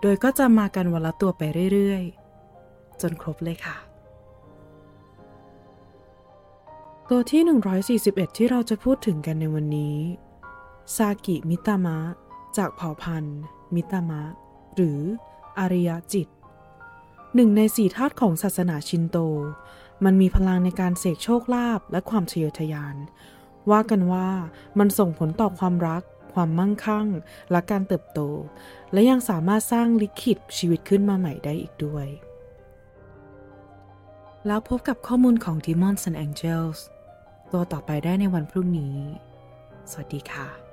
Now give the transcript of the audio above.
โดยก็จะมากันวันละตัวไปเรื่อยๆ จนครบเลยค่ะ ตัวที่ 141 ที่เราจะพูดถึงกันในวันนี้ ซากิมิตามะ จากเผ่าพันธุ์ มิตามะ หรืออาริยจิต หนึ่งในสี่ธาตุของศาสนาชินโต มันมีพลังในการเสกโชคลาภและความทะเยทะยาน ว่ากันว่ามันส่งผลต่อความรัก ความมั่งคั่ง และการเติบโต และยังสามารถสร้างลิขิตชีวิตขึ้นมาใหม่ได้อีกด้วย แล้วพบกับข้อมูลของ Demons and Angels ตัวต่อไปได้ในวันพรุ่งนี้ สวัสดีค่ะ